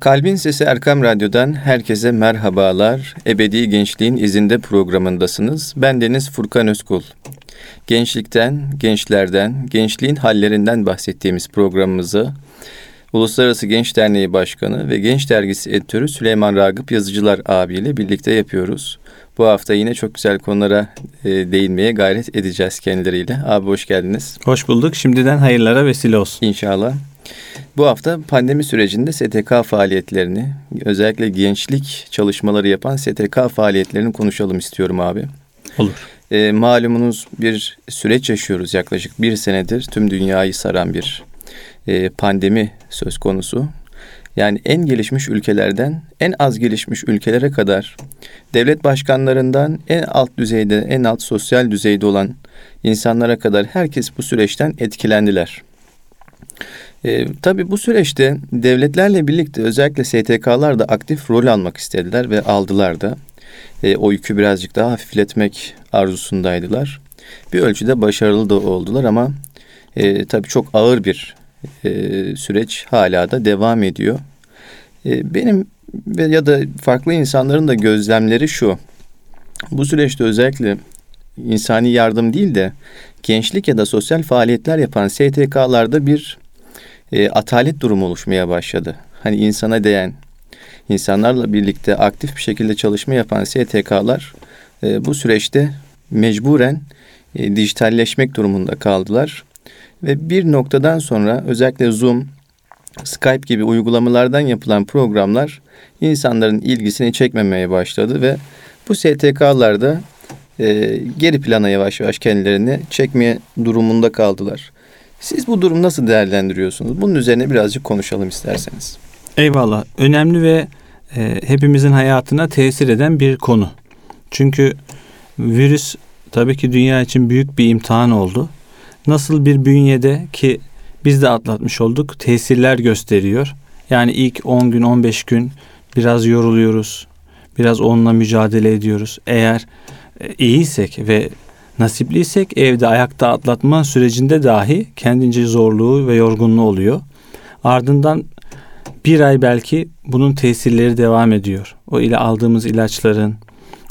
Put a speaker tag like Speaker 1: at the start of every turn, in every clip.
Speaker 1: Kalbin Sesi Erkam Radyo'dan herkese merhabalar. Ebedi Gençliğin izinde programındasınız. Ben Deniz Furkan Özkul. Gençlikten, gençlerden, gençliğin hallerinden bahsettiğimiz programımızı Uluslararası Genç Derneği Başkanı ve Genç Dergisi Editörü Süleyman Ragıp Yazıcılar abiyle birlikte yapıyoruz. Bu hafta yine çok güzel konulara e, değinmeye gayret edeceğiz kendileriyle. Abi hoş geldiniz.
Speaker 2: Hoş bulduk. Şimdiden hayırlara vesile olsun.
Speaker 1: İnşallah. Bu hafta pandemi sürecinde STK faaliyetlerini, özellikle gençlik çalışmaları yapan STK faaliyetlerini konuşalım istiyorum abi.
Speaker 2: Olur.
Speaker 1: E, malumunuz bir süreç yaşıyoruz yaklaşık bir senedir tüm dünyayı saran bir e, pandemi söz konusu. Yani en gelişmiş ülkelerden en az gelişmiş ülkelere kadar devlet başkanlarından en alt düzeyde, en alt sosyal düzeyde olan insanlara kadar herkes bu süreçten etkilendiler. E, tabii bu süreçte devletlerle birlikte özellikle STK'lar da aktif rol almak istediler ve aldılar da. E, o yükü birazcık daha hafifletmek arzusundaydılar. Bir ölçüde başarılı da oldular ama e, tabii çok ağır bir e, süreç hala da devam ediyor. E, benim ya da farklı insanların da gözlemleri şu. Bu süreçte özellikle insani yardım değil de gençlik ya da sosyal faaliyetler yapan STK'larda bir e, atalet durumu oluşmaya başladı. Hani insana değen, insanlarla birlikte aktif bir şekilde çalışma yapan STK'lar e, bu süreçte mecburen e, dijitalleşmek durumunda kaldılar. Ve bir noktadan sonra özellikle Zoom, Skype gibi uygulamalardan yapılan programlar insanların ilgisini çekmemeye başladı ve bu STK'larda e, geri plana yavaş yavaş kendilerini çekmeye durumunda kaldılar. Siz bu durumu nasıl değerlendiriyorsunuz? Bunun üzerine birazcık konuşalım isterseniz.
Speaker 2: Eyvallah. Önemli ve e, hepimizin hayatına tesir eden bir konu. Çünkü virüs tabii ki dünya için büyük bir imtihan oldu. Nasıl bir bünyede ki biz de atlatmış olduk tesirler gösteriyor. Yani ilk 10 gün 15 gün biraz yoruluyoruz. Biraz onunla mücadele ediyoruz. Eğer e, iyiysek ve nasipliysek evde ayakta atlatma sürecinde dahi kendince zorluğu ve yorgunluğu oluyor. Ardından bir ay belki bunun tesirleri devam ediyor. O ile aldığımız ilaçların,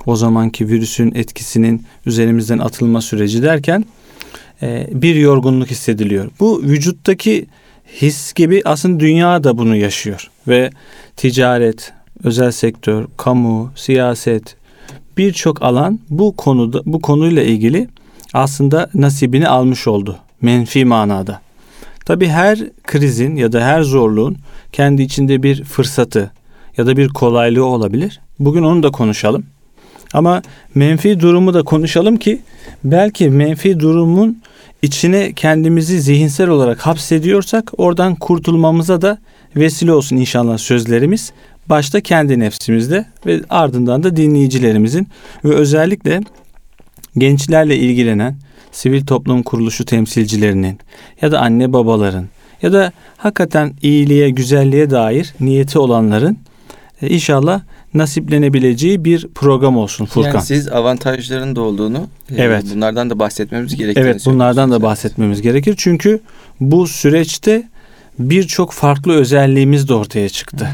Speaker 2: o zamanki virüsün etkisinin üzerimizden atılma süreci derken e, bir yorgunluk hissediliyor. Bu vücuttaki his gibi aslında dünya da bunu yaşıyor ve ticaret, özel sektör, kamu, siyaset birçok alan bu konuda bu konuyla ilgili aslında nasibini almış oldu menfi manada. Tabi her krizin ya da her zorluğun kendi içinde bir fırsatı ya da bir kolaylığı olabilir. Bugün onu da konuşalım. Ama menfi durumu da konuşalım ki belki menfi durumun içine kendimizi zihinsel olarak hapsediyorsak oradan kurtulmamıza da vesile olsun inşallah sözlerimiz. Başta kendi nefsimizde ve ardından da dinleyicilerimizin ve özellikle gençlerle ilgilenen sivil toplum kuruluşu temsilcilerinin ya da anne babaların ya da hakikaten iyiliğe, güzelliğe dair niyeti olanların e, inşallah nasiplenebileceği bir program olsun Furkan. Yani
Speaker 1: siz avantajların da olduğunu, e, evet. bunlardan da bahsetmemiz gerekir.
Speaker 2: Evet, bunlardan da bahsetmemiz gerekir. Çünkü bu süreçte birçok farklı özelliğimiz de ortaya çıktı.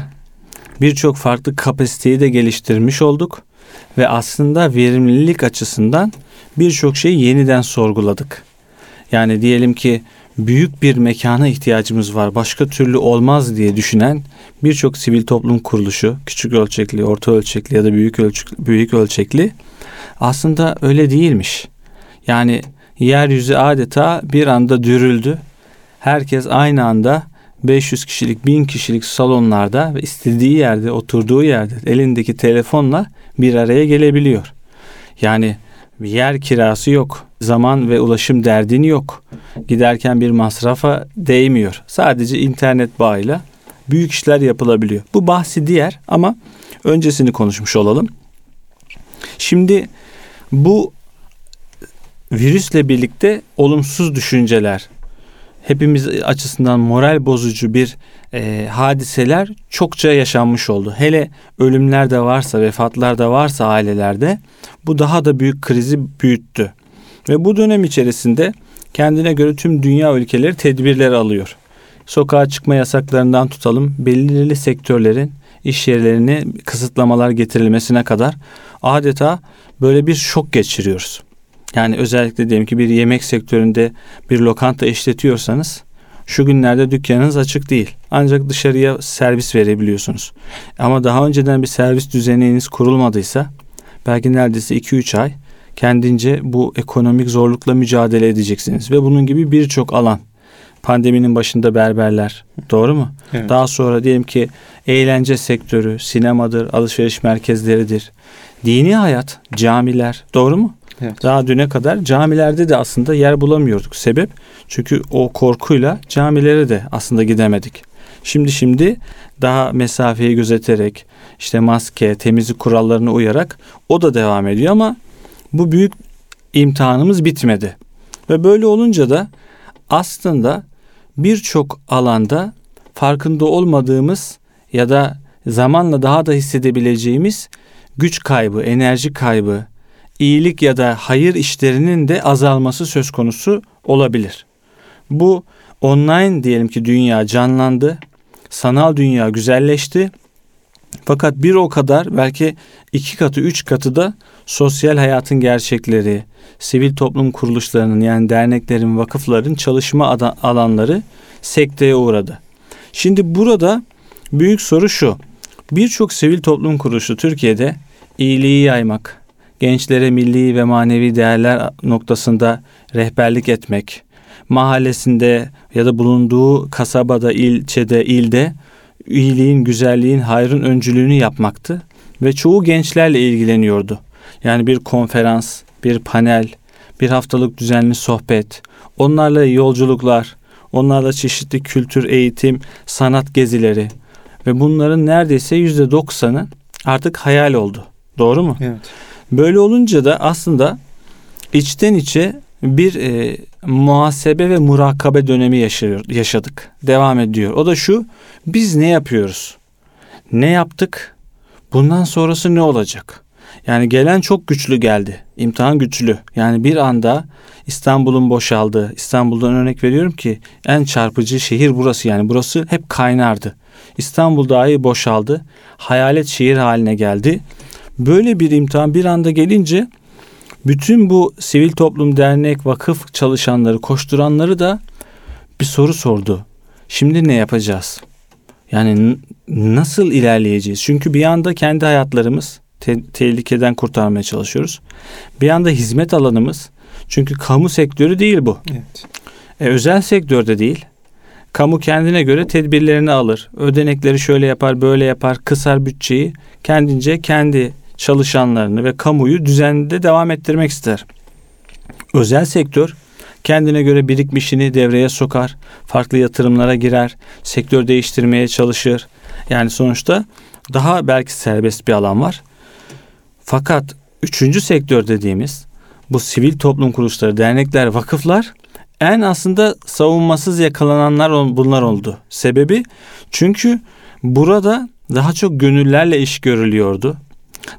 Speaker 2: Birçok farklı kapasiteyi de geliştirmiş olduk ve aslında verimlilik açısından birçok şeyi yeniden sorguladık. Yani diyelim ki büyük bir mekana ihtiyacımız var. Başka türlü olmaz diye düşünen birçok sivil toplum kuruluşu, küçük ölçekli, orta ölçekli ya da büyük ölçekli, büyük ölçekli aslında öyle değilmiş. Yani yeryüzü adeta bir anda dürüldü. Herkes aynı anda 500 kişilik, 1000 kişilik salonlarda ve istediği yerde, oturduğu yerde elindeki telefonla bir araya gelebiliyor. Yani yer kirası yok. Zaman ve ulaşım derdin yok. Giderken bir masrafa değmiyor. Sadece internet bağıyla büyük işler yapılabiliyor. Bu bahsi diğer ama öncesini konuşmuş olalım. Şimdi bu virüsle birlikte olumsuz düşünceler, hepimiz açısından moral bozucu bir e, hadiseler çokça yaşanmış oldu. Hele ölümler de varsa, vefatlar da varsa ailelerde bu daha da büyük krizi büyüttü. Ve bu dönem içerisinde kendine göre tüm dünya ülkeleri tedbirler alıyor. sokağa çıkma yasaklarından tutalım belirli sektörlerin iş yerlerine kısıtlamalar getirilmesine kadar adeta böyle bir şok geçiriyoruz. Yani özellikle diyelim ki bir yemek sektöründe bir lokanta işletiyorsanız şu günlerde dükkanınız açık değil. Ancak dışarıya servis verebiliyorsunuz. Ama daha önceden bir servis düzeniniz kurulmadıysa belki neredeyse 2-3 ay kendince bu ekonomik zorlukla mücadele edeceksiniz. Ve bunun gibi birçok alan. Pandeminin başında berberler. Doğru mu? Evet. Daha sonra diyelim ki eğlence sektörü, sinemadır, alışveriş merkezleridir. Dini hayat, camiler. Doğru mu? Evet. Daha düne kadar camilerde de aslında yer bulamıyorduk. Sebep çünkü o korkuyla camilere de aslında gidemedik. Şimdi şimdi daha mesafeyi gözeterek işte maske, temizlik kurallarına uyarak o da devam ediyor ama bu büyük imtihanımız bitmedi. Ve böyle olunca da aslında birçok alanda farkında olmadığımız ya da zamanla daha da hissedebileceğimiz güç kaybı, enerji kaybı, iyilik ya da hayır işlerinin de azalması söz konusu olabilir. Bu online diyelim ki dünya canlandı, sanal dünya güzelleşti. Fakat bir o kadar belki iki katı, üç katı da sosyal hayatın gerçekleri, sivil toplum kuruluşlarının yani derneklerin, vakıfların çalışma alanları sekteye uğradı. Şimdi burada büyük soru şu. Birçok sivil toplum kuruluşu Türkiye'de iyiliği yaymak, gençlere milli ve manevi değerler noktasında rehberlik etmek, mahallesinde ya da bulunduğu kasabada, ilçede, ilde iyiliğin, güzelliğin, hayrın öncülüğünü yapmaktı ve çoğu gençlerle ilgileniyordu. Yani bir konferans, bir panel, bir haftalık düzenli sohbet, onlarla yolculuklar, onlarla çeşitli kültür, eğitim, sanat gezileri ve bunların neredeyse yüzde doksanı artık hayal oldu. Doğru mu?
Speaker 1: Evet.
Speaker 2: Böyle olunca da aslında içten içe bir e, muhasebe ve murakabe dönemi yaşıyor, yaşadık. Devam ediyor. O da şu. Biz ne yapıyoruz? Ne yaptık? Bundan sonrası ne olacak? Yani gelen çok güçlü geldi. İmtihan güçlü. Yani bir anda İstanbul'un boşaldığı, İstanbul'dan örnek veriyorum ki en çarpıcı şehir burası yani. Burası hep kaynardı. İstanbul dahi boşaldı. Hayalet şehir haline geldi. Böyle bir imtihan bir anda gelince bütün bu sivil toplum dernek, vakıf çalışanları, koşturanları da bir soru sordu. Şimdi ne yapacağız? Yani nasıl ilerleyeceğiz? Çünkü bir anda kendi hayatlarımız te- tehlikeden kurtarmaya çalışıyoruz. Bir anda hizmet alanımız çünkü kamu sektörü değil bu.
Speaker 1: Evet.
Speaker 2: E, özel sektörde değil. Kamu kendine göre tedbirlerini alır. Ödenekleri şöyle yapar, böyle yapar, kısar bütçeyi. Kendince kendi çalışanlarını ve kamuyu düzende devam ettirmek ister. Özel sektör kendine göre birikmişini devreye sokar, farklı yatırımlara girer, sektör değiştirmeye çalışır. Yani sonuçta daha belki serbest bir alan var. Fakat üçüncü sektör dediğimiz bu sivil toplum kuruluşları, dernekler, vakıflar en aslında savunmasız yakalananlar bunlar oldu. Sebebi çünkü burada daha çok gönüllerle iş görülüyordu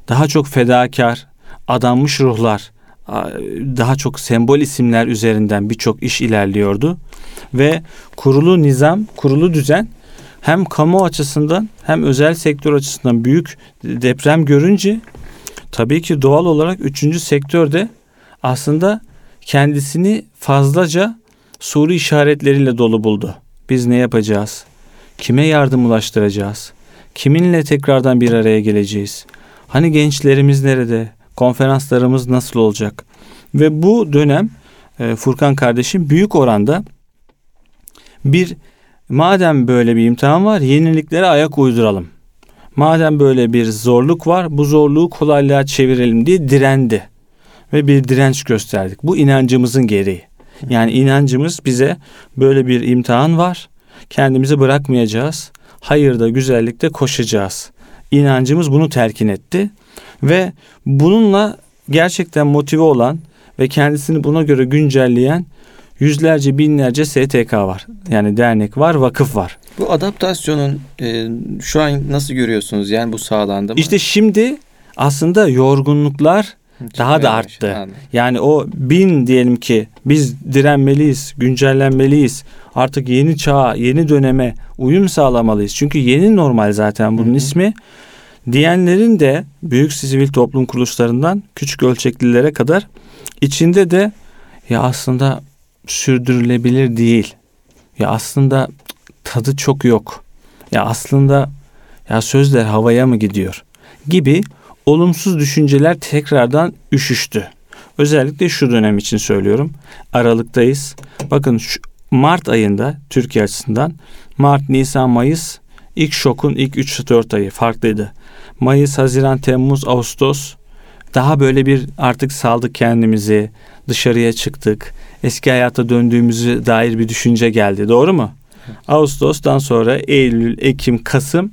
Speaker 2: daha çok fedakar, adanmış ruhlar, daha çok sembol isimler üzerinden birçok iş ilerliyordu. Ve kurulu nizam, kurulu düzen hem kamu açısından hem özel sektör açısından büyük deprem görünce tabii ki doğal olarak üçüncü sektörde aslında kendisini fazlaca soru işaretleriyle dolu buldu. Biz ne yapacağız? Kime yardım ulaştıracağız? Kiminle tekrardan bir araya geleceğiz? Hani gençlerimiz nerede? Konferanslarımız nasıl olacak? Ve bu dönem e, Furkan kardeşim büyük oranda bir madem böyle bir imtihan var yeniliklere ayak uyduralım. Madem böyle bir zorluk var bu zorluğu kolaylığa çevirelim diye direndi. Ve bir direnç gösterdik. Bu inancımızın gereği. Yani inancımız bize böyle bir imtihan var. Kendimizi bırakmayacağız. Hayırda, güzellikte koşacağız inancımız bunu terkin etti ve bununla gerçekten motive olan ve kendisini buna göre güncelleyen yüzlerce binlerce STK var. Yani dernek var, vakıf var.
Speaker 1: Bu adaptasyonun e, şu an nasıl görüyorsunuz? Yani bu sağlandı mı?
Speaker 2: İşte şimdi aslında yorgunluklar daha da arttı. Yani o bin diyelim ki biz direnmeliyiz, güncellenmeliyiz. Artık yeni çağa, yeni döneme uyum sağlamalıyız. Çünkü yeni normal zaten bunun Hı-hı. ismi. Diyenlerin de büyük sivil toplum kuruluşlarından küçük ölçeklilere kadar içinde de ya aslında sürdürülebilir değil. Ya aslında tadı çok yok. Ya aslında ya sözler havaya mı gidiyor gibi olumsuz düşünceler tekrardan üşüştü. Özellikle şu dönem için söylüyorum. Aralıktayız. Bakın şu Mart ayında Türkiye açısından Mart, Nisan, Mayıs ilk şokun ilk 3-4 ayı farklıydı. Mayıs, Haziran, Temmuz, Ağustos daha böyle bir artık saldık kendimizi, dışarıya çıktık. Eski hayata döndüğümüzü dair bir düşünce geldi. Doğru mu? Ağustos'tan sonra Eylül, Ekim, Kasım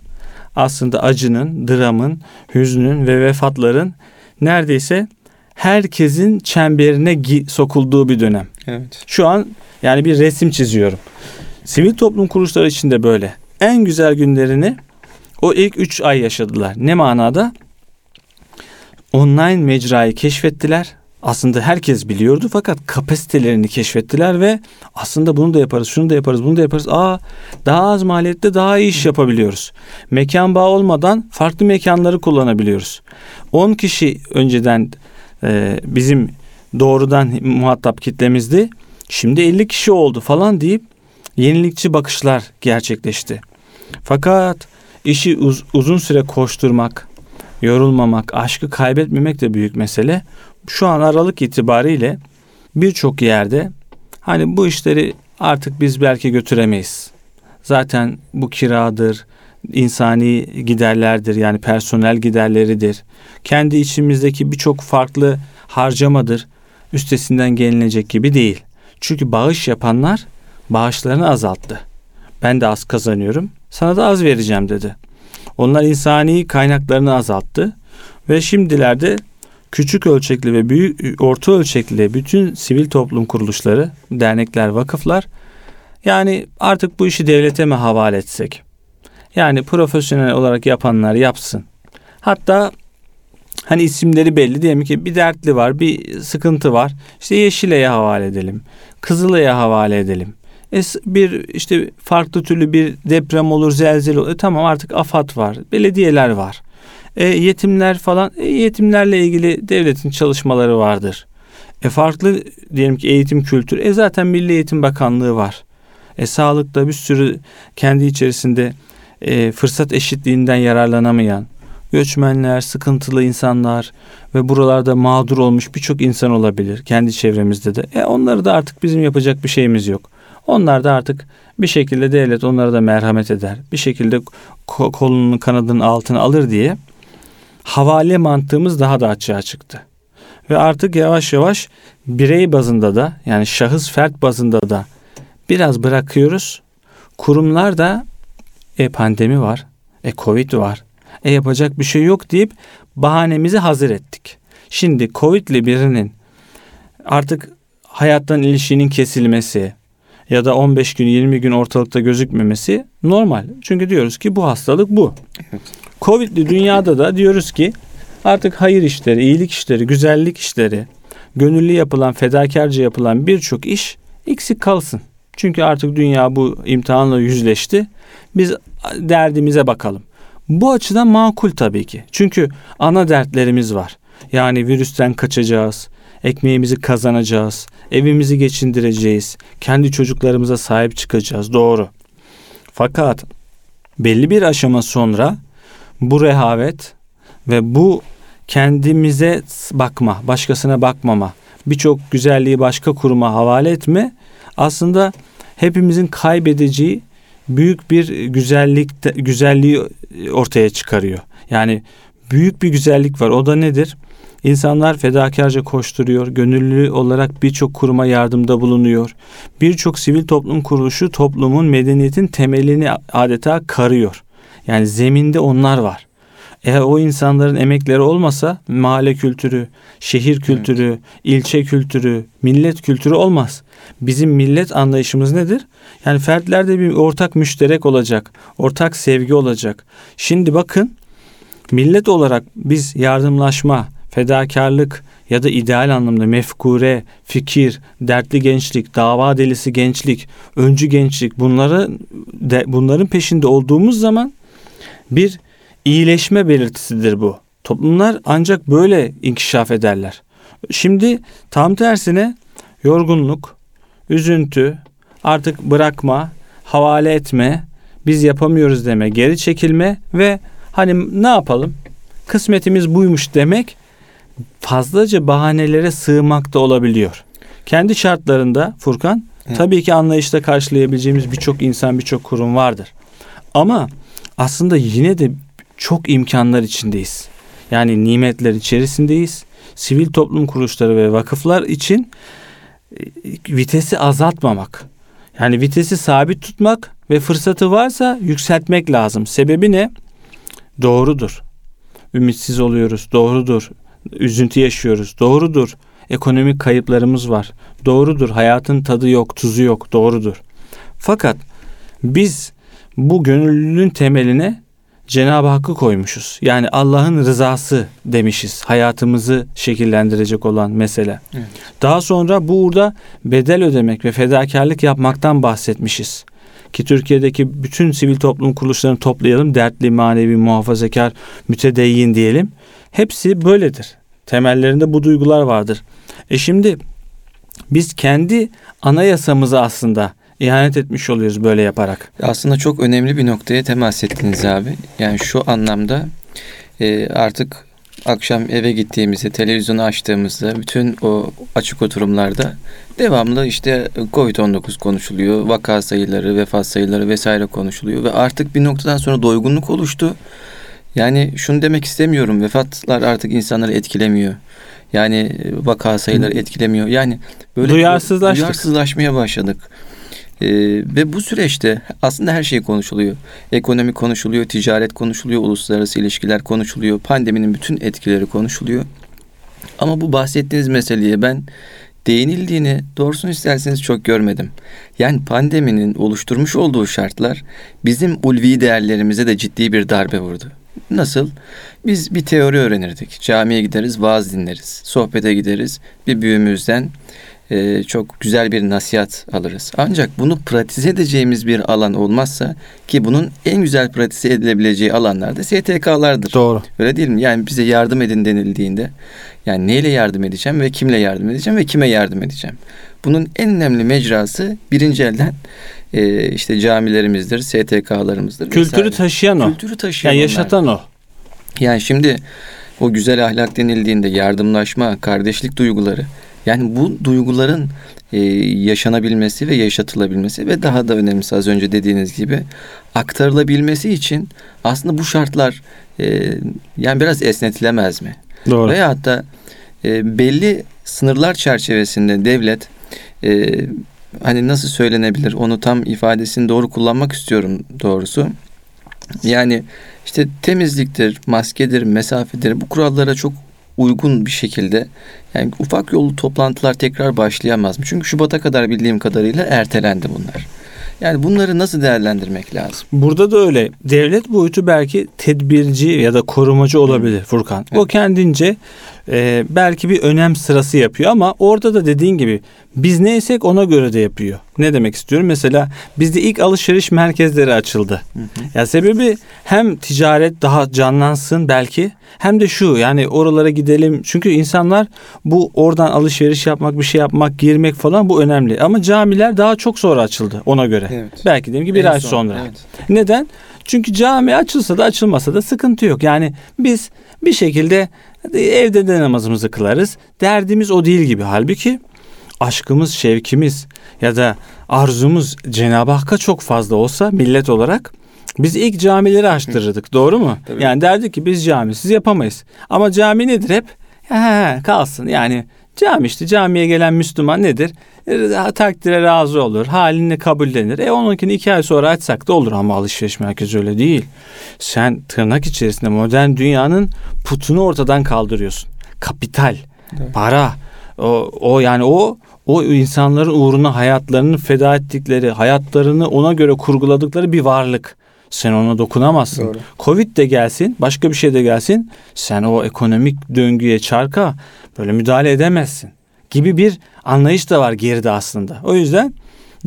Speaker 2: aslında acının, dramın, hüznün ve vefatların neredeyse herkesin çemberine sokulduğu bir dönem.
Speaker 1: Evet.
Speaker 2: Şu an yani bir resim çiziyorum. Sivil toplum kuruluşları için de böyle. En güzel günlerini o ilk üç ay yaşadılar. Ne manada? Online mecrayı keşfettiler aslında herkes biliyordu fakat kapasitelerini keşfettiler ve aslında bunu da yaparız, şunu da yaparız, bunu da yaparız. Aa daha az maliyette daha iyi iş yapabiliyoruz. Mekan bağı olmadan farklı mekanları kullanabiliyoruz. 10 kişi önceden e, bizim doğrudan muhatap kitlemizdi. Şimdi 50 kişi oldu falan deyip yenilikçi bakışlar gerçekleşti. Fakat işi uz, uzun süre koşturmak, yorulmamak, aşkı kaybetmemek de büyük mesele şu an Aralık itibariyle birçok yerde hani bu işleri artık biz belki götüremeyiz. Zaten bu kiradır, insani giderlerdir yani personel giderleridir. Kendi içimizdeki birçok farklı harcamadır. Üstesinden gelinecek gibi değil. Çünkü bağış yapanlar bağışlarını azalttı. Ben de az kazanıyorum. Sana da az vereceğim dedi. Onlar insani kaynaklarını azalttı ve şimdilerde küçük ölçekli ve büyük orta ölçekli bütün sivil toplum kuruluşları, dernekler, vakıflar yani artık bu işi devlete mi havale etsek? Yani profesyonel olarak yapanlar yapsın. Hatta hani isimleri belli diyelim ki bir dertli var, bir sıkıntı var. İşte Yeşile'ye havale edelim. Kızılay'a havale edelim. E, bir işte farklı türlü bir deprem olur, zelzele olur. E, tamam artık AFAD var, belediyeler var. E, yetimler falan e, yetimlerle ilgili devletin çalışmaları vardır. E farklı diyelim ki eğitim kültür. E zaten Milli Eğitim Bakanlığı var. E sağlıkta bir sürü kendi içerisinde e, fırsat eşitliğinden yararlanamayan göçmenler, sıkıntılı insanlar ve buralarda mağdur olmuş birçok insan olabilir kendi çevremizde de. E onları da artık bizim yapacak bir şeyimiz yok. Onlar da artık bir şekilde devlet onlara da merhamet eder. Bir şekilde kolunun kanadının altına alır diye havale mantığımız daha da açığa çıktı. Ve artık yavaş yavaş birey bazında da yani şahıs fert bazında da biraz bırakıyoruz. Kurumlar da e pandemi var, e covid var, e yapacak bir şey yok deyip bahanemizi hazır ettik. Şimdi covidli birinin artık hayattan ilişkinin kesilmesi ya da 15 gün 20 gün ortalıkta gözükmemesi normal. Çünkü diyoruz ki bu hastalık bu. Evet. Covid'li dünyada da diyoruz ki artık hayır işleri, iyilik işleri, güzellik işleri, gönüllü yapılan, fedakarca yapılan birçok iş eksik kalsın. Çünkü artık dünya bu imtihanla yüzleşti. Biz derdimize bakalım. Bu açıdan makul tabii ki. Çünkü ana dertlerimiz var. Yani virüsten kaçacağız, ekmeğimizi kazanacağız, evimizi geçindireceğiz, kendi çocuklarımıza sahip çıkacağız. Doğru. Fakat belli bir aşama sonra bu rehavet ve bu kendimize bakma, başkasına bakmama, birçok güzelliği başka kuruma havale etme aslında hepimizin kaybedeceği büyük bir güzellik güzelliği ortaya çıkarıyor. Yani büyük bir güzellik var. O da nedir? İnsanlar fedakarca koşturuyor, gönüllü olarak birçok kuruma yardımda bulunuyor. Birçok sivil toplum kuruluşu toplumun medeniyetin temelini adeta karıyor. Yani zeminde onlar var. Eğer o insanların emekleri olmasa mahalle kültürü, şehir kültürü, evet. ilçe kültürü, millet kültürü olmaz. Bizim millet anlayışımız nedir? Yani fertlerde bir ortak müşterek olacak, ortak sevgi olacak. Şimdi bakın millet olarak biz yardımlaşma, fedakarlık, ya da ideal anlamda mefkure, fikir, dertli gençlik, dava delisi gençlik, öncü gençlik bunları de, bunların peşinde olduğumuz zaman bir iyileşme belirtisidir bu. Toplumlar ancak böyle inkişaf ederler. Şimdi tam tersine yorgunluk, üzüntü, artık bırakma, havale etme, biz yapamıyoruz deme, geri çekilme ve hani ne yapalım? Kısmetimiz buymuş demek fazlaca bahanelere sığmakta olabiliyor. Kendi şartlarında Furkan tabii ki anlayışla karşılayabileceğimiz birçok insan, birçok kurum vardır. Ama aslında yine de çok imkanlar içindeyiz. Yani nimetler içerisindeyiz. Sivil toplum kuruluşları ve vakıflar için e, vitesi azaltmamak. Yani vitesi sabit tutmak ve fırsatı varsa yükseltmek lazım. Sebebi ne? Doğrudur. Ümitsiz oluyoruz. Doğrudur. Üzüntü yaşıyoruz. Doğrudur. Ekonomik kayıplarımız var. Doğrudur. Hayatın tadı yok, tuzu yok. Doğrudur. Fakat biz bu gönüllülüğün temeline Cenab-ı Hakk'ı koymuşuz. Yani Allah'ın rızası demişiz. Hayatımızı şekillendirecek olan mesele.
Speaker 1: Evet.
Speaker 2: Daha sonra burada bedel ödemek ve fedakarlık yapmaktan bahsetmişiz. Ki Türkiye'deki bütün sivil toplum kuruluşlarını toplayalım. Dertli, manevi, muhafazakar, mütedeyyin diyelim. Hepsi böyledir. Temellerinde bu duygular vardır. E şimdi biz kendi anayasamıza aslında ihanet etmiş oluyoruz böyle yaparak.
Speaker 1: Aslında çok önemli bir noktaya temas ettiniz abi. Yani şu anlamda e, artık akşam eve gittiğimizde, televizyonu açtığımızda bütün o açık oturumlarda devamlı işte Covid-19 konuşuluyor. Vaka sayıları, vefat sayıları vesaire konuşuluyor ve artık bir noktadan sonra doygunluk oluştu. Yani şunu demek istemiyorum. Vefatlar artık insanları etkilemiyor. Yani vaka sayıları etkilemiyor. Yani böyle
Speaker 2: Duyarsızlaştık.
Speaker 1: duyarsızlaşmaya başladık. Ee, ve bu süreçte aslında her şey konuşuluyor. Ekonomi konuşuluyor, ticaret konuşuluyor, uluslararası ilişkiler konuşuluyor, pandeminin bütün etkileri konuşuluyor. Ama bu bahsettiğiniz meseleye ben değinildiğini doğrusunu isterseniz çok görmedim. Yani pandeminin oluşturmuş olduğu şartlar bizim ulvi değerlerimize de ciddi bir darbe vurdu. Nasıl? Biz bir teori öğrenirdik. Camiye gideriz, vaaz dinleriz. Sohbete gideriz. Bir büyüğümüzden e, çok güzel bir nasihat alırız. Ancak bunu pratize edeceğimiz bir alan olmazsa ki bunun en güzel pratize edilebileceği alanlar da STK'lardır.
Speaker 2: Doğru.
Speaker 1: Öyle değil mi? Yani bize yardım edin denildiğinde yani neyle yardım edeceğim ve kimle yardım edeceğim ve kime yardım edeceğim? Bunun en önemli mecrası birinci elden e, işte camilerimizdir, STK'larımızdır.
Speaker 2: Kültürü
Speaker 1: vesaire.
Speaker 2: taşıyan o.
Speaker 1: Kültürü taşıyan
Speaker 2: Yani
Speaker 1: onlar.
Speaker 2: yaşatan o.
Speaker 1: Yani şimdi o güzel ahlak denildiğinde yardımlaşma, kardeşlik duyguları yani bu duyguların e, yaşanabilmesi ve yaşatılabilmesi ve daha da önemlisi az önce dediğiniz gibi aktarılabilmesi için aslında bu şartlar e, yani biraz esnetilemez mi?
Speaker 2: Doğru.
Speaker 1: Veyahut da e, belli sınırlar çerçevesinde devlet e, hani nasıl söylenebilir onu tam ifadesini doğru kullanmak istiyorum doğrusu. Yani işte temizliktir, maskedir, mesafedir bu kurallara çok uygun bir şekilde yani ufak yolu toplantılar tekrar başlayamaz mı? Çünkü Şubat'a kadar bildiğim kadarıyla ertelendi bunlar. Yani bunları nasıl değerlendirmek lazım?
Speaker 2: Burada da öyle. Devlet boyutu belki tedbirci ya da korumacı olabilir Furkan. O
Speaker 1: Evet.
Speaker 2: kendince e, belki bir önem sırası yapıyor ama orada da dediğin gibi biz neysek ona göre de yapıyor. Ne demek istiyorum? Mesela bizde ilk alışveriş merkezleri açıldı. Ya sebebi hem ticaret daha canlansın belki hem de şu yani oralara gidelim. Çünkü insanlar bu oradan alışveriş yapmak, bir şey yapmak, girmek falan bu önemli. Ama camiler daha çok sonra açıldı ona göre.
Speaker 1: Evet.
Speaker 2: Belki diyelim ki bir
Speaker 1: En
Speaker 2: ay
Speaker 1: son,
Speaker 2: sonra.
Speaker 1: evet.
Speaker 2: Neden? Çünkü cami açılsa da açılmasa da sıkıntı yok. Yani biz bir şekilde evde de namazımızı kılarız. Derdimiz o değil gibi. Halbuki aşkımız, şevkimiz ya da arzumuz Cenab-ı Hakk'a çok fazla olsa millet olarak biz ilk camileri açtırırdık. Doğru mu?
Speaker 1: Tabii.
Speaker 2: Yani derdik ki biz camisiz yapamayız. Ama cami nedir hep? He, he, kalsın. Yani cami işte camiye gelen Müslüman nedir? E, takdire razı olur. Halini kabullenir. E onunkini iki ay sonra açsak da olur ama alışveriş merkezi öyle değil. Sen tırnak içerisinde modern dünyanın putunu ortadan kaldırıyorsun. Kapital,
Speaker 1: Evet.
Speaker 2: para, o, o yani o o insanların uğruna hayatlarını feda ettikleri, hayatlarını ona göre kurguladıkları bir varlık. Sen ona dokunamazsın.
Speaker 1: Doğru.
Speaker 2: Covid de gelsin, başka bir şey de gelsin. Sen o ekonomik döngüye, çarka böyle müdahale edemezsin. Gibi bir anlayış da var geride aslında. O yüzden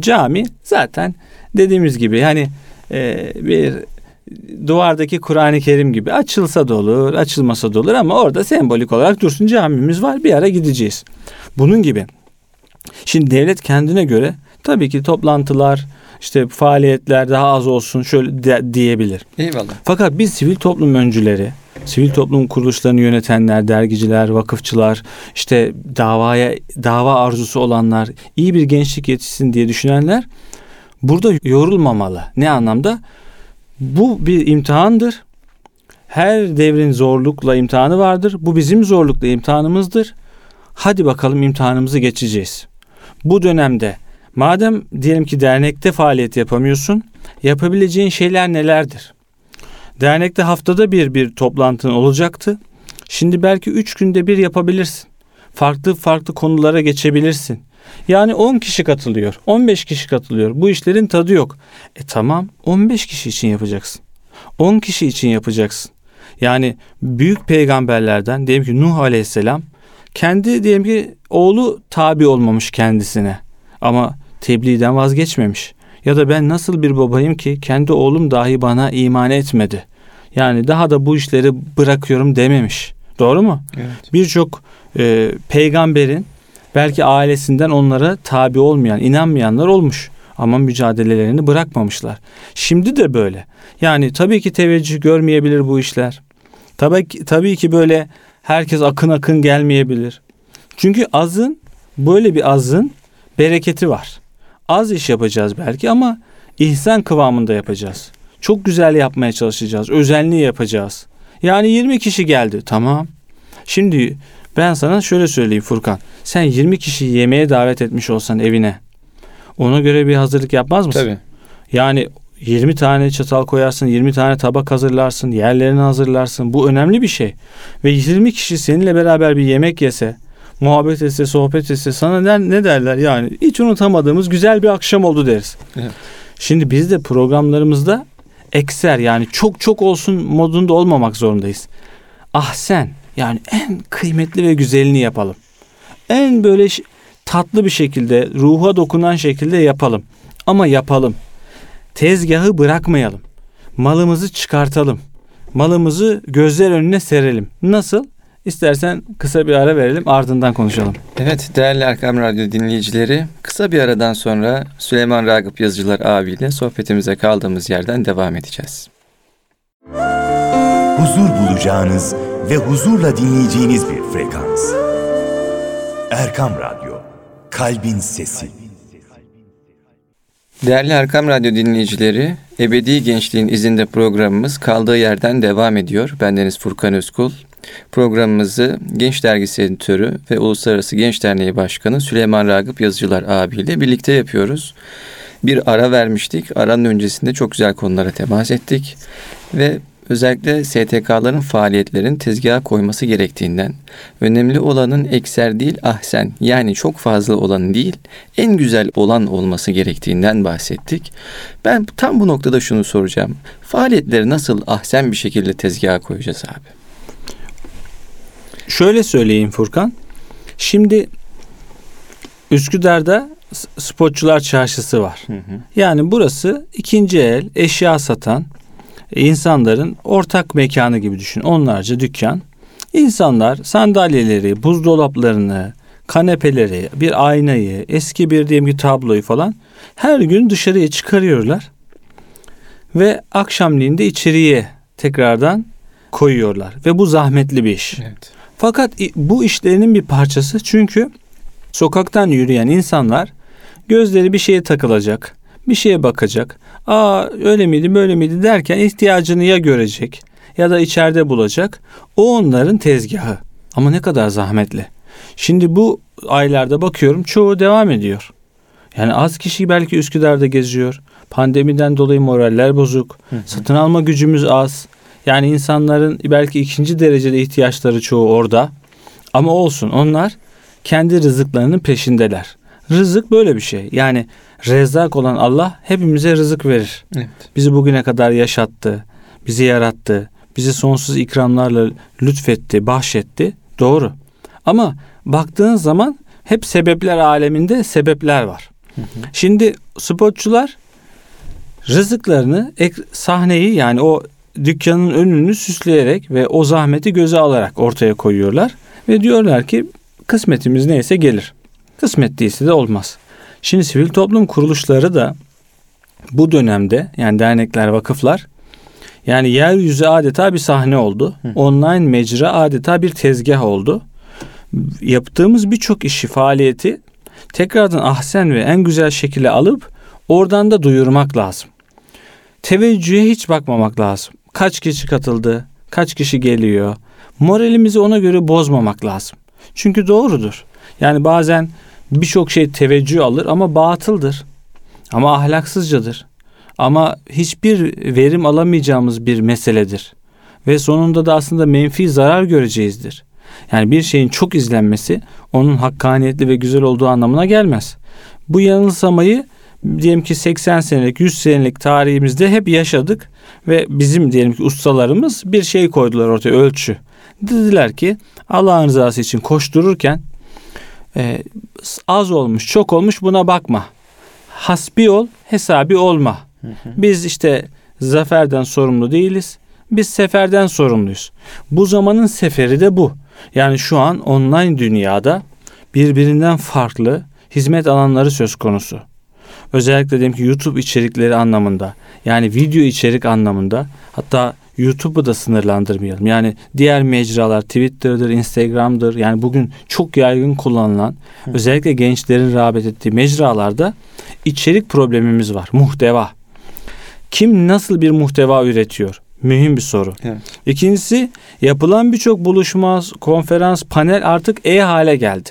Speaker 2: cami zaten dediğimiz gibi yani e, bir duvardaki Kur'an-ı Kerim gibi açılsa da olur, açılmasa da olur ama orada sembolik olarak dursun camimiz var bir ara gideceğiz. Bunun gibi. Şimdi devlet kendine göre tabii ki toplantılar, işte faaliyetler daha az olsun şöyle de, diyebilir.
Speaker 1: Eyvallah.
Speaker 2: Fakat biz sivil toplum öncüleri, sivil toplum kuruluşlarını yönetenler, dergiciler, vakıfçılar, işte davaya dava arzusu olanlar, iyi bir gençlik yetişsin diye düşünenler burada yorulmamalı. Ne anlamda? Bu bir imtihandır. Her devrin zorlukla imtihanı vardır. Bu bizim zorlukla imtihanımızdır. Hadi bakalım imtihanımızı geçeceğiz. Bu dönemde madem diyelim ki dernekte faaliyet yapamıyorsun, yapabileceğin şeyler nelerdir? Dernekte haftada bir bir toplantın olacaktı. Şimdi belki üç günde bir yapabilirsin. Farklı farklı konulara geçebilirsin. Yani 10 kişi katılıyor, 15 kişi katılıyor. Bu işlerin tadı yok. E tamam 15 kişi için yapacaksın. 10 kişi için yapacaksın. Yani büyük peygamberlerden diyelim ki Nuh Aleyhisselam kendi diyelim ki oğlu tabi olmamış kendisine ama tebliğden vazgeçmemiş. Ya da ben nasıl bir babayım ki kendi oğlum dahi bana iman etmedi. Yani daha da bu işleri bırakıyorum dememiş. Doğru mu?
Speaker 1: Evet.
Speaker 2: Birçok e, peygamberin belki ailesinden onlara tabi olmayan, inanmayanlar olmuş. Ama mücadelelerini bırakmamışlar. Şimdi de böyle. Yani tabii ki teveccüh görmeyebilir bu işler. Tabii ki, tabii ki böyle herkes akın akın gelmeyebilir. Çünkü azın böyle bir azın bereketi var. Az iş yapacağız belki ama ihsan kıvamında yapacağız. Çok güzel yapmaya çalışacağız. Özenli yapacağız. Yani 20 kişi geldi. Tamam. Şimdi ben sana şöyle söyleyeyim Furkan. Sen 20 kişiyi yemeğe davet etmiş olsan evine. Ona göre bir hazırlık yapmaz mısın?
Speaker 1: Tabii.
Speaker 2: Yani 20 tane çatal koyarsın, 20 tane tabak hazırlarsın, yerlerini hazırlarsın. Bu önemli bir şey. Ve 20 kişi seninle beraber bir yemek yese, muhabbet etse, sohbet etse sana ne, ne derler? Yani hiç unutamadığımız güzel bir akşam oldu deriz.
Speaker 1: Evet.
Speaker 2: Şimdi biz de programlarımızda ekser yani çok çok olsun modunda olmamak zorundayız. Ahsen yani en kıymetli ve güzelini yapalım. En böyle tatlı bir şekilde, ruha dokunan şekilde yapalım. Ama yapalım. Tezgahı bırakmayalım. Malımızı çıkartalım. Malımızı gözler önüne serelim. Nasıl? İstersen kısa bir ara verelim ardından konuşalım.
Speaker 1: Evet değerli Erkam Radyo dinleyicileri kısa bir aradan sonra Süleyman Ragıp Yazıcılar abiyle sohbetimize kaldığımız yerden devam edeceğiz.
Speaker 3: huzur bulacağınız ve huzurla dinleyeceğiniz bir frekans. Erkam Radyo, Kalbin Sesi.
Speaker 1: Değerli Erkam Radyo dinleyicileri, Ebedi Gençliğin izinde programımız kaldığı yerden devam ediyor. Bendeniz Furkan Özkul. Programımızı Genç Dergisi Editörü ve Uluslararası Genç Derneği Başkanı Süleyman Ragıp Yazıcılar abiyle birlikte yapıyoruz. Bir ara vermiştik. Aranın öncesinde çok güzel konulara temas ettik. Ve özellikle STK'ların faaliyetlerin tezgaha koyması gerektiğinden, önemli olanın ekser değil ahsen yani çok fazla olan değil, en güzel olan olması gerektiğinden bahsettik. Ben tam bu noktada şunu soracağım. Faaliyetleri nasıl ahsen bir şekilde tezgaha koyacağız abi?
Speaker 2: Şöyle söyleyeyim Furkan. Şimdi Üsküdar'da Spotçular Çarşısı var. Yani burası ikinci el eşya satan e, insanların ortak mekanı gibi düşün. Onlarca dükkan. İnsanlar sandalyeleri, buzdolaplarını, kanepeleri, bir aynayı, eski bir diyelim ki tabloyu falan her gün dışarıya çıkarıyorlar. Ve akşamleyin de içeriye tekrardan koyuyorlar. Ve bu zahmetli bir iş.
Speaker 1: Evet.
Speaker 2: Fakat bu işlerinin bir parçası çünkü sokaktan yürüyen insanlar gözleri bir şeye takılacak, bir şeye bakacak. Aa öyle miydi böyle miydi derken ihtiyacını ya görecek ya da içeride bulacak. O onların tezgahı. Ama ne kadar zahmetli. Şimdi bu aylarda bakıyorum çoğu devam ediyor. Yani az kişi belki Üsküdar'da geziyor. Pandemiden dolayı moraller bozuk. Satın alma gücümüz az. Yani insanların belki ikinci derecede ihtiyaçları çoğu orada. Ama olsun onlar kendi rızıklarının peşindeler. Rızık böyle bir şey. Yani rezzak olan Allah hepimize rızık verir.
Speaker 1: Evet.
Speaker 2: Bizi bugüne kadar yaşattı, bizi yarattı, bizi sonsuz ikramlarla lütfetti, bahşetti. Doğru. Ama baktığın zaman hep sebepler aleminde sebepler var. Şimdi spotçular rızıklarını ek, sahneyi yani o dükkanın önünü süsleyerek ve o zahmeti göze alarak ortaya koyuyorlar ve diyorlar ki kısmetimiz neyse gelir. Kısmet değilse de olmaz. Şimdi sivil toplum kuruluşları da bu dönemde yani dernekler, vakıflar yani yeryüzü adeta bir sahne oldu.
Speaker 1: Hı.
Speaker 2: Online mecra adeta bir tezgah oldu. Yaptığımız birçok işi, faaliyeti tekrardan ahsen ve en güzel şekilde alıp oradan da duyurmak lazım. Teveccühe hiç bakmamak lazım. Kaç kişi katıldı, kaç kişi geliyor. Moralimizi ona göre bozmamak lazım. Çünkü doğrudur. Yani bazen birçok şey teveccüh alır ama batıldır. Ama ahlaksızcadır. Ama hiçbir verim alamayacağımız bir meseledir. Ve sonunda da aslında menfi zarar göreceğizdir. Yani bir şeyin çok izlenmesi onun hakkaniyetli ve güzel olduğu anlamına gelmez. Bu yanılsamayı diyelim ki 80 senelik 100 senelik tarihimizde hep yaşadık ve bizim diyelim ki ustalarımız bir şey koydular ortaya ölçü. Dediler ki Allah'ın rızası için koştururken e, az olmuş çok olmuş buna bakma. Hasbi ol hesabi olma. Biz işte zaferden sorumlu değiliz. Biz seferden sorumluyuz. Bu zamanın seferi de bu. Yani şu an online dünyada birbirinden farklı hizmet alanları söz konusu. Özellikle diyelim ki YouTube içerikleri anlamında yani video içerik anlamında hatta YouTube'u da sınırlandırmayalım. Yani diğer mecralar Twitter'dır, Instagram'dır. Yani bugün çok yaygın kullanılan özellikle gençlerin rağbet ettiği mecralarda içerik problemimiz var. Muhteva. Kim nasıl bir muhteva üretiyor? Mühim bir soru.
Speaker 1: Evet.
Speaker 2: İkincisi yapılan birçok buluşma, konferans, panel artık e-hale geldi.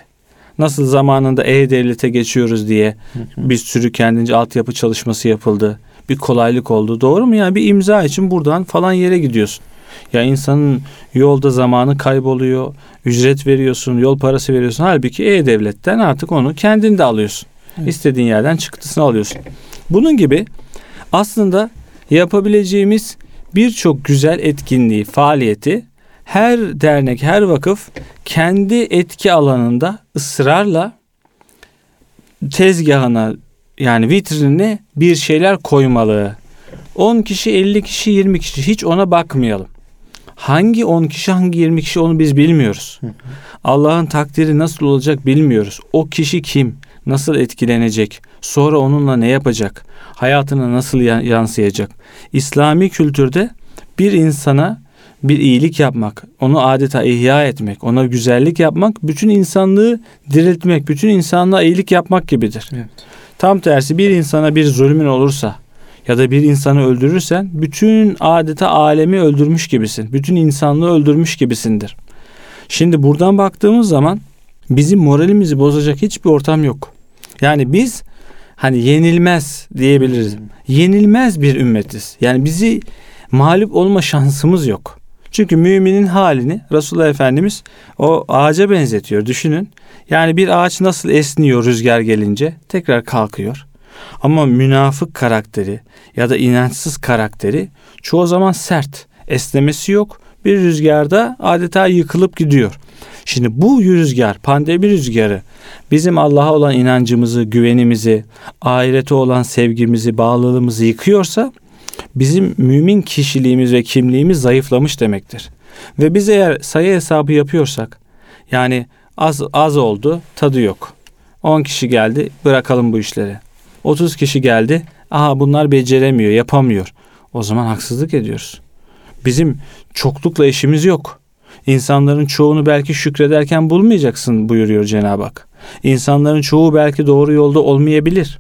Speaker 2: Nasıl zamanında e-devlete geçiyoruz diye bir sürü kendince altyapı çalışması yapıldı. Bir kolaylık oldu. Doğru mu? Yani bir imza için buradan falan yere gidiyorsun. Ya insanın yolda zamanı kayboluyor. Ücret veriyorsun, yol parası veriyorsun. Halbuki e-devletten artık onu kendin de alıyorsun.
Speaker 1: Evet.
Speaker 2: İstediğin yerden çıktısını alıyorsun. Bunun gibi aslında yapabileceğimiz birçok güzel etkinliği, faaliyeti her dernek, her vakıf kendi etki alanında ısrarla tezgahına yani vitrinine bir şeyler koymalı. 10 kişi, 50 kişi, 20 kişi hiç ona bakmayalım. Hangi 10 kişi, hangi 20 kişi onu biz bilmiyoruz. Allah'ın takdiri nasıl olacak bilmiyoruz. O kişi kim? Nasıl etkilenecek? Sonra onunla ne yapacak? Hayatına nasıl ya- yansıyacak? İslami kültürde bir insana bir iyilik yapmak, onu adeta ihya etmek, ona güzellik yapmak, bütün insanlığı diriltmek, bütün insanlığa iyilik yapmak gibidir.
Speaker 1: Evet.
Speaker 2: Tam tersi bir insana bir zulmün olursa ya da bir insanı öldürürsen bütün adeta alemi öldürmüş gibisin. Bütün insanlığı öldürmüş gibisindir. Şimdi buradan baktığımız zaman bizim moralimizi bozacak hiçbir ortam yok. Yani biz hani yenilmez diyebiliriz. Yenilmez bir ümmetiz. Yani bizi mağlup olma şansımız yok. Çünkü müminin halini Resulullah Efendimiz o ağaca benzetiyor. Düşünün. Yani bir ağaç nasıl esniyor rüzgar gelince tekrar kalkıyor. Ama münafık karakteri ya da inançsız karakteri çoğu zaman sert. Esnemesi yok. Bir rüzgarda adeta yıkılıp gidiyor. Şimdi bu rüzgar, pandemi rüzgarı bizim Allah'a olan inancımızı, güvenimizi, ahirete olan sevgimizi, bağlılığımızı yıkıyorsa bizim mümin kişiliğimiz ve kimliğimiz zayıflamış demektir. Ve biz eğer sayı hesabı yapıyorsak yani az az oldu, tadı yok. 10 kişi geldi, bırakalım bu işleri. 30 kişi geldi, aha bunlar beceremiyor, yapamıyor. O zaman haksızlık ediyoruz. Bizim çoklukla işimiz yok. İnsanların çoğunu belki şükrederken bulmayacaksın buyuruyor Cenab-ı Hak. İnsanların çoğu belki doğru yolda olmayabilir.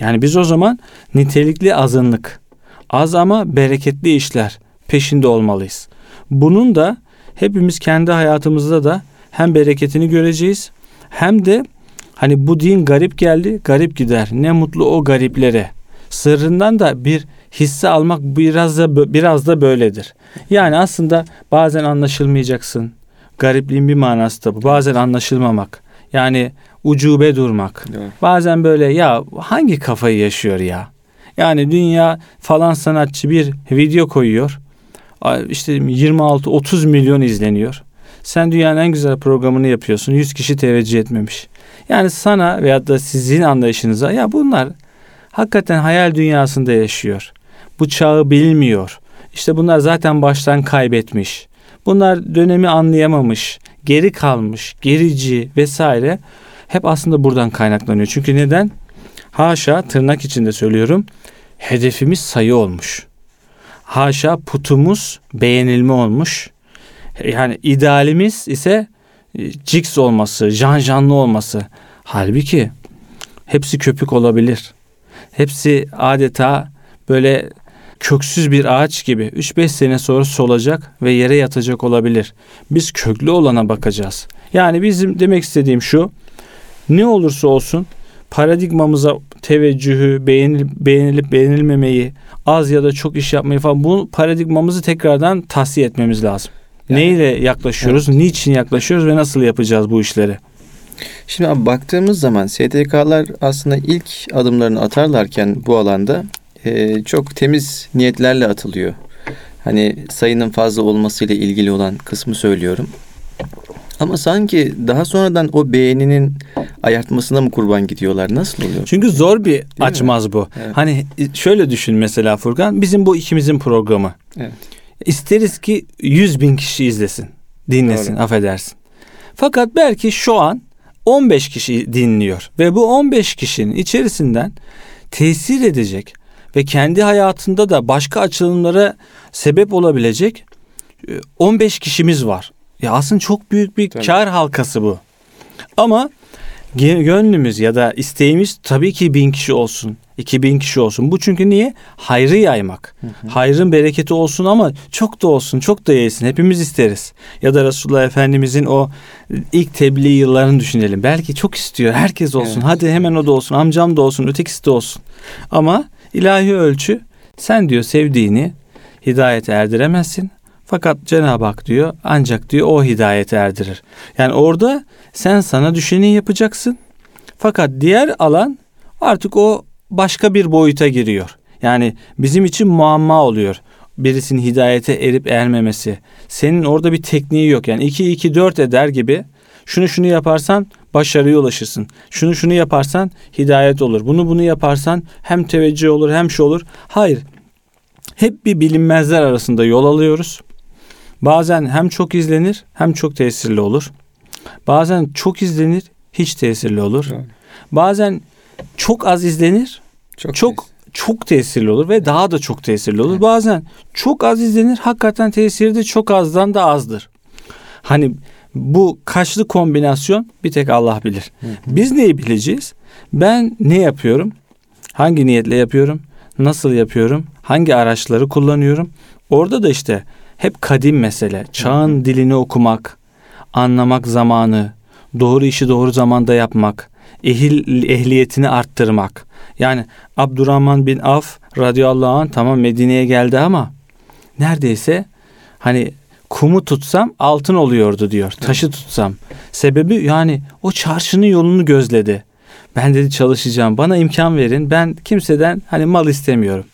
Speaker 2: Yani biz o zaman nitelikli azınlık, az ama bereketli işler peşinde olmalıyız. Bunun da hepimiz kendi hayatımızda da hem bereketini göreceğiz hem de hani bu din garip geldi, garip gider. Ne mutlu o gariplere. Sırrından da bir hisse almak biraz da biraz da böyledir. Yani aslında bazen anlaşılmayacaksın. Garipliğin bir manası da bu. Bazen anlaşılmamak. Yani ucube durmak.
Speaker 1: Doğru.
Speaker 2: Bazen böyle ya hangi kafayı yaşıyor ya? Yani dünya falan sanatçı bir video koyuyor. İşte 26-30 milyon izleniyor. Sen dünyanın en güzel programını yapıyorsun. 100 kişi teveccüh etmemiş. Yani sana veyahut da sizin anlayışınıza ya bunlar hakikaten hayal dünyasında yaşıyor. Bu çağı bilmiyor. İşte bunlar zaten baştan kaybetmiş. Bunlar dönemi anlayamamış, geri kalmış, gerici vesaire. Hep aslında buradan kaynaklanıyor. Çünkü neden? Haşa tırnak içinde söylüyorum. Hedefimiz sayı olmuş. Haşa putumuz beğenilme olmuş. Yani idealimiz ise e, Cix olması, Jan Janlı olması. Halbuki hepsi köpük olabilir. Hepsi adeta böyle köksüz bir ağaç gibi 3-5 sene sonra solacak ve yere yatacak olabilir. Biz köklü olana bakacağız. Yani bizim demek istediğim şu. Ne olursa olsun paradigmamıza teveccühü, beğenil, beğenilip beğenilmemeyi, az ya da çok iş yapmayı falan bu paradigmamızı tekrardan tahsiye etmemiz lazım.
Speaker 1: Yani-
Speaker 2: Neyle yaklaşıyoruz, niçin yaklaşıyoruz ve nasıl yapacağız bu işleri?
Speaker 1: Şimdi abi baktığımız zaman STK'lar aslında ilk adımlarını atarlarken bu alanda e, çok temiz niyetlerle atılıyor. Hani sayının fazla olmasıyla ilgili olan kısmı söylüyorum. Ama sanki daha sonradan o beğeninin ayartmasına mı kurban gidiyorlar? Nasıl oluyor?
Speaker 2: Çünkü zor bir açmaz bu.
Speaker 1: Evet.
Speaker 2: Hani şöyle düşün mesela Furkan, bizim bu ikimizin programı.
Speaker 1: Evet.
Speaker 2: İsteriz ki 100 bin kişi izlesin, dinlesin,
Speaker 1: Doğru.
Speaker 2: affedersin. Fakat belki şu an 15 kişi dinliyor ve bu 15 kişinin içerisinden tesir edecek ve kendi hayatında da başka açılımlara sebep olabilecek e, 15 kişimiz var. Ya aslında çok büyük bir
Speaker 1: Tabii.
Speaker 2: kar halkası bu. Ama gönlümüz ya da isteğimiz tabii ki bin kişi olsun. 2000 kişi olsun. Bu çünkü niye? Hayrı yaymak. Hayrın bereketi olsun ama çok da olsun, çok da yayılsın. Hepimiz isteriz. Ya da Resulullah Efendimizin o ilk tebliğ yıllarını düşünelim. Belki çok istiyor. Herkes olsun.
Speaker 1: Evet.
Speaker 2: Hadi hemen o da olsun. Amcam da olsun. Ötekisi de olsun. Ama ilahi ölçü sen diyor sevdiğini hidayete erdiremezsin. Fakat Cenab-ı Hak diyor ancak diyor o hidayete erdirir. Yani orada sen sana düşeni yapacaksın. Fakat diğer alan artık o başka bir boyuta giriyor. Yani bizim için muamma oluyor. Birisinin hidayete erip ermemesi. Senin orada bir tekniği yok. Yani 2 2 4 eder gibi şunu şunu yaparsan başarıya ulaşırsın. Şunu şunu yaparsan hidayet olur. Bunu bunu yaparsan hem teveccüh olur hem şu olur. Hayır. Hep bir bilinmezler arasında yol alıyoruz. Bazen hem çok izlenir hem çok tesirli olur. Bazen çok izlenir hiç tesirli olur.
Speaker 1: Doğru.
Speaker 2: Bazen çok az izlenir
Speaker 1: Çok,
Speaker 2: çok çok tesirli olur ve daha da çok tesirli olur. Bazen çok az izlenir hakikaten tesiri de çok azdan da azdır. Hani bu kaçlı kombinasyon bir tek Allah bilir. Biz neyi bileceğiz? Ben ne yapıyorum? Hangi niyetle yapıyorum? Nasıl yapıyorum? Hangi araçları kullanıyorum? Orada da işte hep kadim mesele. Çağın dilini okumak, anlamak zamanı, doğru işi doğru zamanda yapmak, ehil ehliyetini arttırmak. Yani Abdurrahman bin Af radıyallahu anh tamam Medine'ye geldi ama neredeyse hani kumu tutsam altın oluyordu diyor. Taşı tutsam. Sebebi yani o çarşının yolunu gözledi. Ben dedi çalışacağım. Bana imkan verin. Ben kimseden hani mal istemiyorum.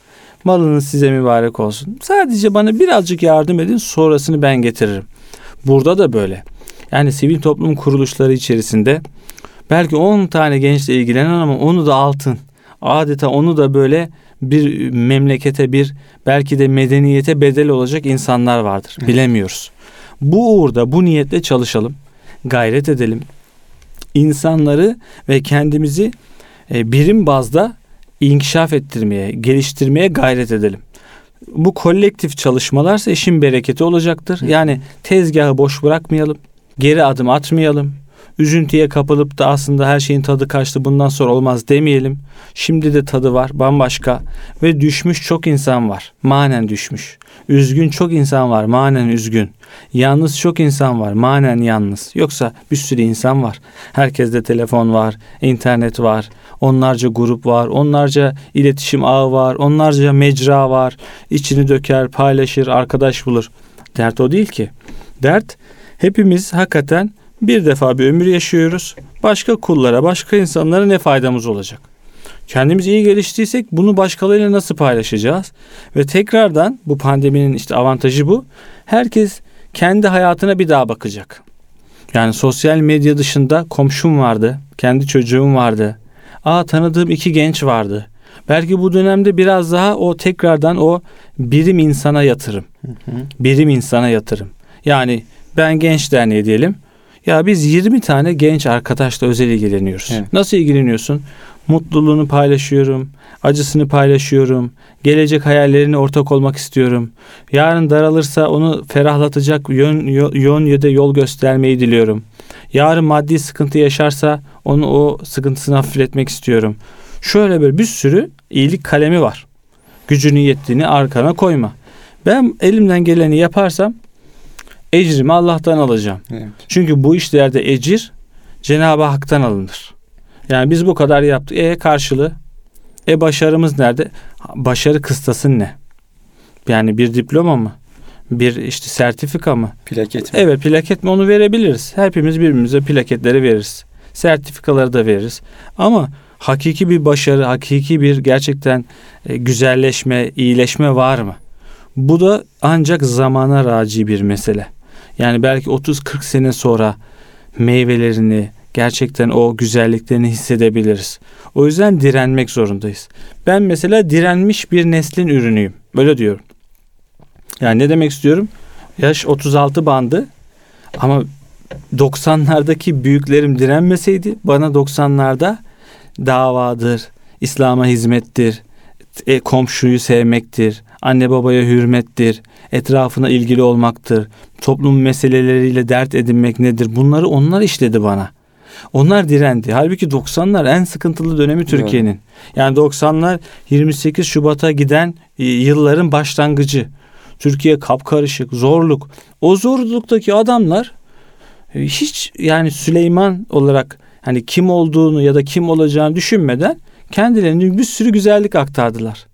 Speaker 2: Malınız size mübarek olsun. Sadece bana birazcık yardım edin sonrasını ben getiririm. Burada da böyle. Yani sivil toplum kuruluşları içerisinde belki 10 tane gençle ilgilenen ama onu da altın. Adeta onu da böyle bir memlekete bir belki de medeniyete bedel olacak insanlar vardır. Bilemiyoruz. Bu uğurda bu niyetle çalışalım. Gayret edelim. İnsanları ve kendimizi e, birim bazda inkişaf ettirmeye, geliştirmeye gayret edelim. Bu kolektif çalışmalarsa işin bereketi olacaktır. Yani tezgahı boş bırakmayalım. Geri adım atmayalım. Üzüntüye kapılıp da aslında her şeyin tadı kaçtı bundan sonra olmaz demeyelim. Şimdi de tadı var bambaşka ve düşmüş çok insan var. Manen düşmüş. Üzgün çok insan var manen üzgün. Yalnız çok insan var manen yalnız. Yoksa bir sürü insan var. Herkeste telefon var, internet var, onlarca grup var, onlarca iletişim ağı var, onlarca mecra var. İçini döker, paylaşır, arkadaş bulur. Dert o değil ki. Dert hepimiz hakikaten Bir defa bir ömür yaşıyoruz. Başka kullara, başka insanlara ne faydamız olacak? Kendimiz iyi geliştiysek bunu başkalarıyla nasıl paylaşacağız? Ve tekrardan bu pandeminin işte avantajı bu. Herkes kendi hayatına bir daha bakacak. Yani sosyal medya dışında komşum vardı, kendi çocuğum vardı. Aa tanıdığım iki genç vardı. Belki bu dönemde biraz daha o tekrardan o birim insana yatırım. Birim insana yatırım. Yani ben genç derneği diyelim. Ya biz 20 tane genç arkadaşla özel ilgileniyoruz.
Speaker 1: Evet.
Speaker 2: Nasıl ilgileniyorsun? Mutluluğunu paylaşıyorum, acısını paylaşıyorum, gelecek hayallerine ortak olmak istiyorum. Yarın daralırsa onu ferahlatacak yön, yön ya da yol göstermeyi diliyorum. Yarın maddi sıkıntı yaşarsa onu o sıkıntısını hafifletmek istiyorum. Şöyle böyle bir sürü iyilik kalemi var. Gücünü yettiğini arkana koyma. Ben elimden geleni yaparsam ecrimi Allah'tan alacağım.
Speaker 1: Evet.
Speaker 2: Çünkü bu işlerde ecir Cenab-ı Hak'tan alınır. Yani biz bu kadar yaptık. E karşılığı? E başarımız nerede? Başarı kıstasın ne? Yani bir diploma mı? Bir işte sertifika mı?
Speaker 1: Plaket mi?
Speaker 2: Evet plaket mi onu verebiliriz. Hepimiz birbirimize plaketleri veririz. Sertifikaları da veririz. Ama hakiki bir başarı, hakiki bir gerçekten e, güzelleşme, iyileşme var mı? Bu da ancak zamana raci bir mesele. Yani belki 30-40 sene sonra meyvelerini, gerçekten o güzelliklerini hissedebiliriz. O yüzden direnmek zorundayız. Ben mesela direnmiş bir neslin ürünüyüm. Böyle diyorum. Yani ne demek istiyorum? Yaş 36 bandı ama 90'lardaki büyüklerim direnmeseydi bana 90'larda davadır, İslam'a hizmettir, e, komşuyu sevmektir, anne babaya hürmettir, etrafına ilgili olmaktır, toplum meseleleriyle dert edinmek nedir? Bunları onlar işledi bana. Onlar direndi. Halbuki 90'lar en sıkıntılı dönemi Türkiye'nin. Yani 90'lar 28 Şubat'a giden e, yılların başlangıcı. Türkiye kapkarışık, zorluk. O zorluktaki adamlar e, hiç yani Süleyman olarak hani kim olduğunu ya da kim olacağını düşünmeden kendilerine bir sürü güzellik aktardılar.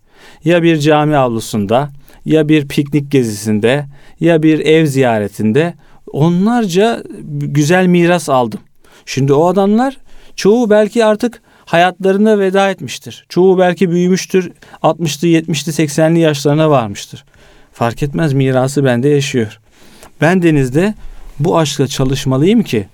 Speaker 2: Ya bir cami avlusunda, ya bir piknik gezisinde, ya bir ev ziyaretinde onlarca güzel miras aldım. Şimdi o adamlar çoğu belki artık hayatlarına veda etmiştir. Çoğu belki büyümüştür. 60'lı, 70'li, 80'li yaşlarına varmıştır. Fark etmez mirası bende yaşıyor. Ben denizde bu aşkla çalışmalıyım ki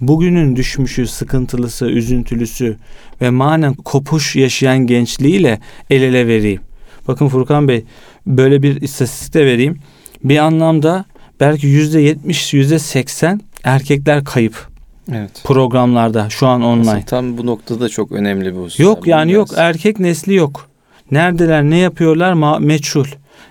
Speaker 2: bugünün düşmüşü, sıkıntılısı, üzüntülüsü ve manen kopuş yaşayan gençliğiyle el ele vereyim. Bakın Furkan Bey böyle bir istatistik de vereyim. Bir anlamda belki yüzde yetmiş, yüzde seksen erkekler kayıp
Speaker 1: Evet.
Speaker 2: programlarda şu an online.
Speaker 1: Aslında tam bu noktada çok önemli husus.
Speaker 2: Yok yani yok
Speaker 1: Biraz-
Speaker 2: erkek nesli yok. Neredeler ne yapıyorlar ma- meçhul.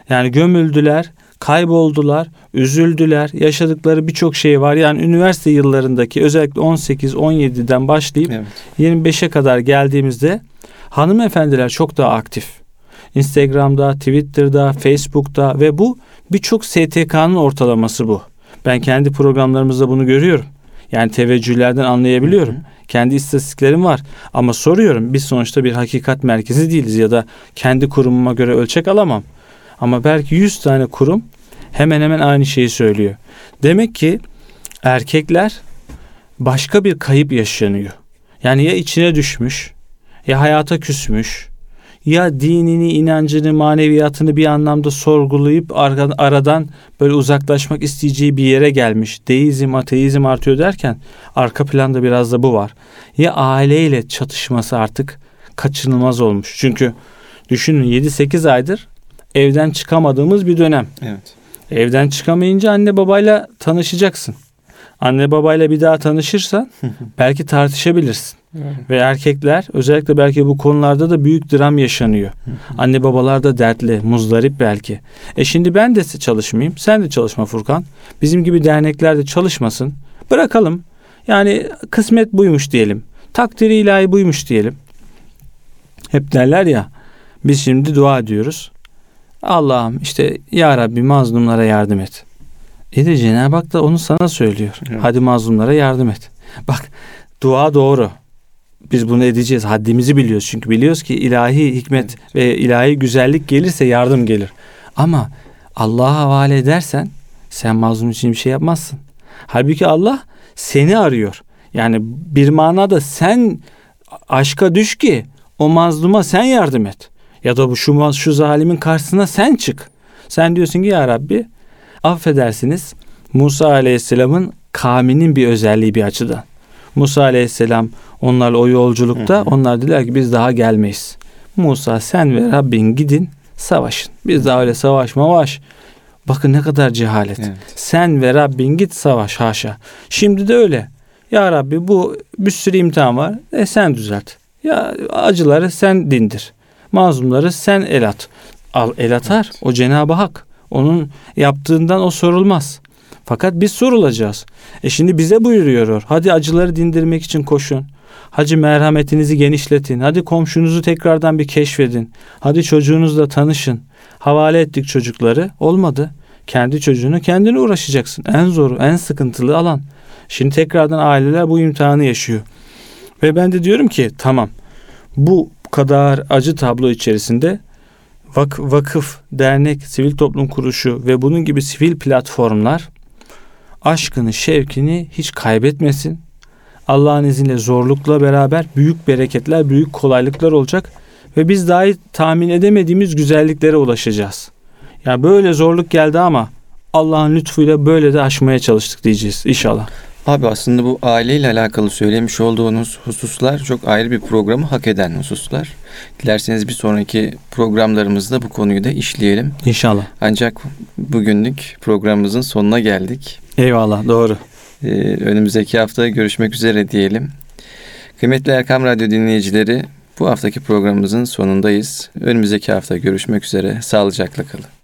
Speaker 2: Yani gömüldüler, kayboldular, üzüldüler. Yaşadıkları birçok şey var. Yani üniversite yıllarındaki özellikle 18-17'den başlayıp
Speaker 1: Evet.
Speaker 2: 25'e kadar geldiğimizde hanımefendiler çok daha aktif. Instagram'da, Twitter'da, Facebook'ta ve bu birçok STK'nın ortalaması bu. Ben kendi programlarımızda bunu görüyorum. Yani teveccühlerden anlayabiliyorum. Kendi istatistiklerim var. Ama soruyorum biz sonuçta bir hakikat merkezi değiliz ya da kendi kurumuma göre ölçek alamam. Ama belki 100 tane kurum hemen hemen aynı şeyi söylüyor. Demek ki erkekler başka bir kayıp yaşanıyor. Yani ya içine düşmüş, ya hayata küsmüş, ya dinini, inancını, maneviyatını bir anlamda sorgulayıp aradan böyle uzaklaşmak isteyeceği bir yere gelmiş. Deizm, ateizm artıyor derken arka planda biraz da bu var. Ya aileyle çatışması artık kaçınılmaz olmuş. Çünkü düşünün 7-8 aydır evden çıkamadığımız bir dönem.
Speaker 1: Evet.
Speaker 2: Evden çıkamayınca anne babayla tanışacaksın. Anne babayla bir daha tanışırsan belki tartışabilirsin. Ve erkekler özellikle belki bu konularda da büyük dram yaşanıyor. Anne babalar da dertli, muzdarip belki. E şimdi ben de çalışmayayım, sen de çalışma Furkan. Bizim gibi dernekler de çalışmasın. Bırakalım. Yani kısmet buymuş diyelim. Takdiri ilahi buymuş diyelim. Hep derler ya, biz şimdi dua ediyoruz. Allah'ım işte ya Rabbi mazlumlara yardım et. E de Cenab-ı Hak da onu sana söylüyor.
Speaker 1: Evet.
Speaker 2: Hadi mazlumlara yardım et. Bak dua doğru. Biz bunu edeceğiz. Haddimizi biliyoruz. Çünkü biliyoruz ki ilahi hikmet ve ilahi güzellik gelirse yardım gelir. Ama Allah'a havale edersen sen mazlum için bir şey yapmazsın. Halbuki Allah seni arıyor. Yani bir manada sen aşka düş ki o mazluma sen yardım et. Ya da bu şu, şu zalimin karşısına sen çık. Sen diyorsun ki ya Rabbi affedersiniz Musa Aleyhisselam'ın kavminin bir özelliği bir açıdan. Musa Aleyhisselam onlarla o yolculukta
Speaker 1: Hı hı.
Speaker 2: onlar dediler ki biz daha gelmeyiz. Musa sen ve Rabbin gidin savaşın. Biz daha öyle savaşma baş. Bakın ne kadar cehalet.
Speaker 1: Evet.
Speaker 2: Sen ve Rabbin git savaş haşa. Şimdi de öyle. Ya Rabbi bu bir sürü imtihan var. E sen düzelt. Ya acıları sen dindir. Mazlumları sen el at. Al el atar. O Cenab-ı Hak. Onun yaptığından o sorulmaz. Fakat biz sorulacağız. E şimdi bize buyuruyor. Hadi acıları dindirmek için koşun. Hadi merhametinizi genişletin. Hadi komşunuzu tekrardan bir keşfedin. Hadi çocuğunuzla tanışın. Havale ettik çocukları. Olmadı. Kendi çocuğunu kendine uğraşacaksın. En zoru, en sıkıntılı alan. Şimdi tekrardan aileler bu imtihanı yaşıyor. Ve ben de diyorum ki tamam bu kadar acı tablo içerisinde vak- vakıf, dernek, sivil toplum kuruluşu ve bunun gibi sivil platformlar aşkını, şevkini hiç kaybetmesin. Allah'ın izniyle zorlukla beraber büyük bereketler, büyük kolaylıklar olacak ve biz dahi tahmin edemediğimiz güzelliklere ulaşacağız. Ya böyle zorluk geldi ama Allah'ın lütfuyla böyle de aşmaya çalıştık diyeceğiz inşallah.
Speaker 1: Abi aslında bu aileyle alakalı söylemiş olduğunuz hususlar çok ayrı bir programı hak eden hususlar. Dilerseniz bir sonraki programlarımızda bu konuyu da işleyelim.
Speaker 2: İnşallah.
Speaker 1: Ancak bugünlük programımızın sonuna geldik.
Speaker 2: Eyvallah doğru.
Speaker 1: Ee, önümüzdeki hafta görüşmek üzere diyelim. Kıymetli Erkam Radyo dinleyicileri bu haftaki programımızın sonundayız. Önümüzdeki hafta görüşmek üzere. Sağlıcakla kalın.